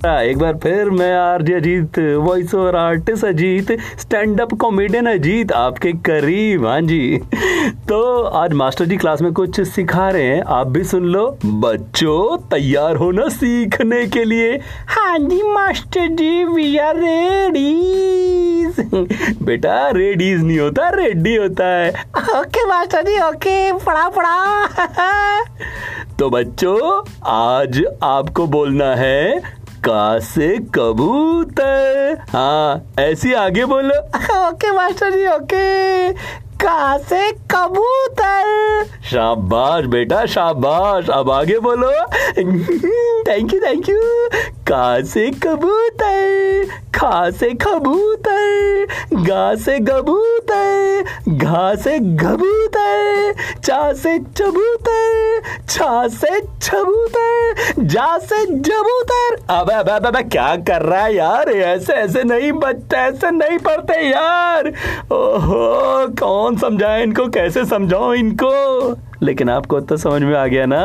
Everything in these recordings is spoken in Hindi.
एक बार फिर मैं RJ Ajit voice over artist Ajit stand up comedian Ajit आपके करीब हाँ जी। तो आज मास्टर जी क्लास में कुछ सिखा रहे हैं आप भी सुन लो। बच्चों तैयार हो ना सीखने के लिए। हाँ जी master ji we are ready बेटा रेडीज नहीं होता रेडी होता है। ओके मास्टर जी ओके पढ़ा पढ़ा। तो बच्चों आज आपको बोलना है का से कबूतर। हाँ ऐसी आगे बोलो। ओके मास्टर जी ओके का से कबूतर। शाबाश बेटा शाबाश। अब आगे बोलो। थैंक यू थैंक यू का से कबूतर खा से कबूतर गा से गबूतर घा से गबूतर चा से चबूतर, छा से छबूतर जा से जबूतर। अबे अबे अबे अबे, क्या कर रहा है यार? ऐसे ऐसे नहीं बच्चे ऐसे नहीं पढ़ते यार। ओहो कौन समझाए इनको? कैसे समझाओ इनको? लेकिन आपको तो समझ में आ गया ना?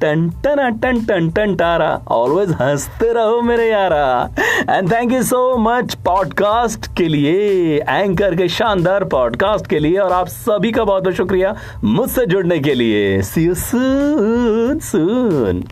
टन टन टन टन टन, टारा। ऑलवेज हँसते रहो मेरे यारा। And thank you so much podcast के लिए एंकर के शानदार पॉडकास्ट के लिए, और आप सभी का बहुत बहुत शुक्रिया मुझसे जुड़ने के लिए। सी यू सून सून